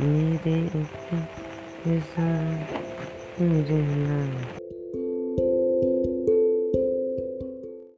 मेरे ऊपर मुझे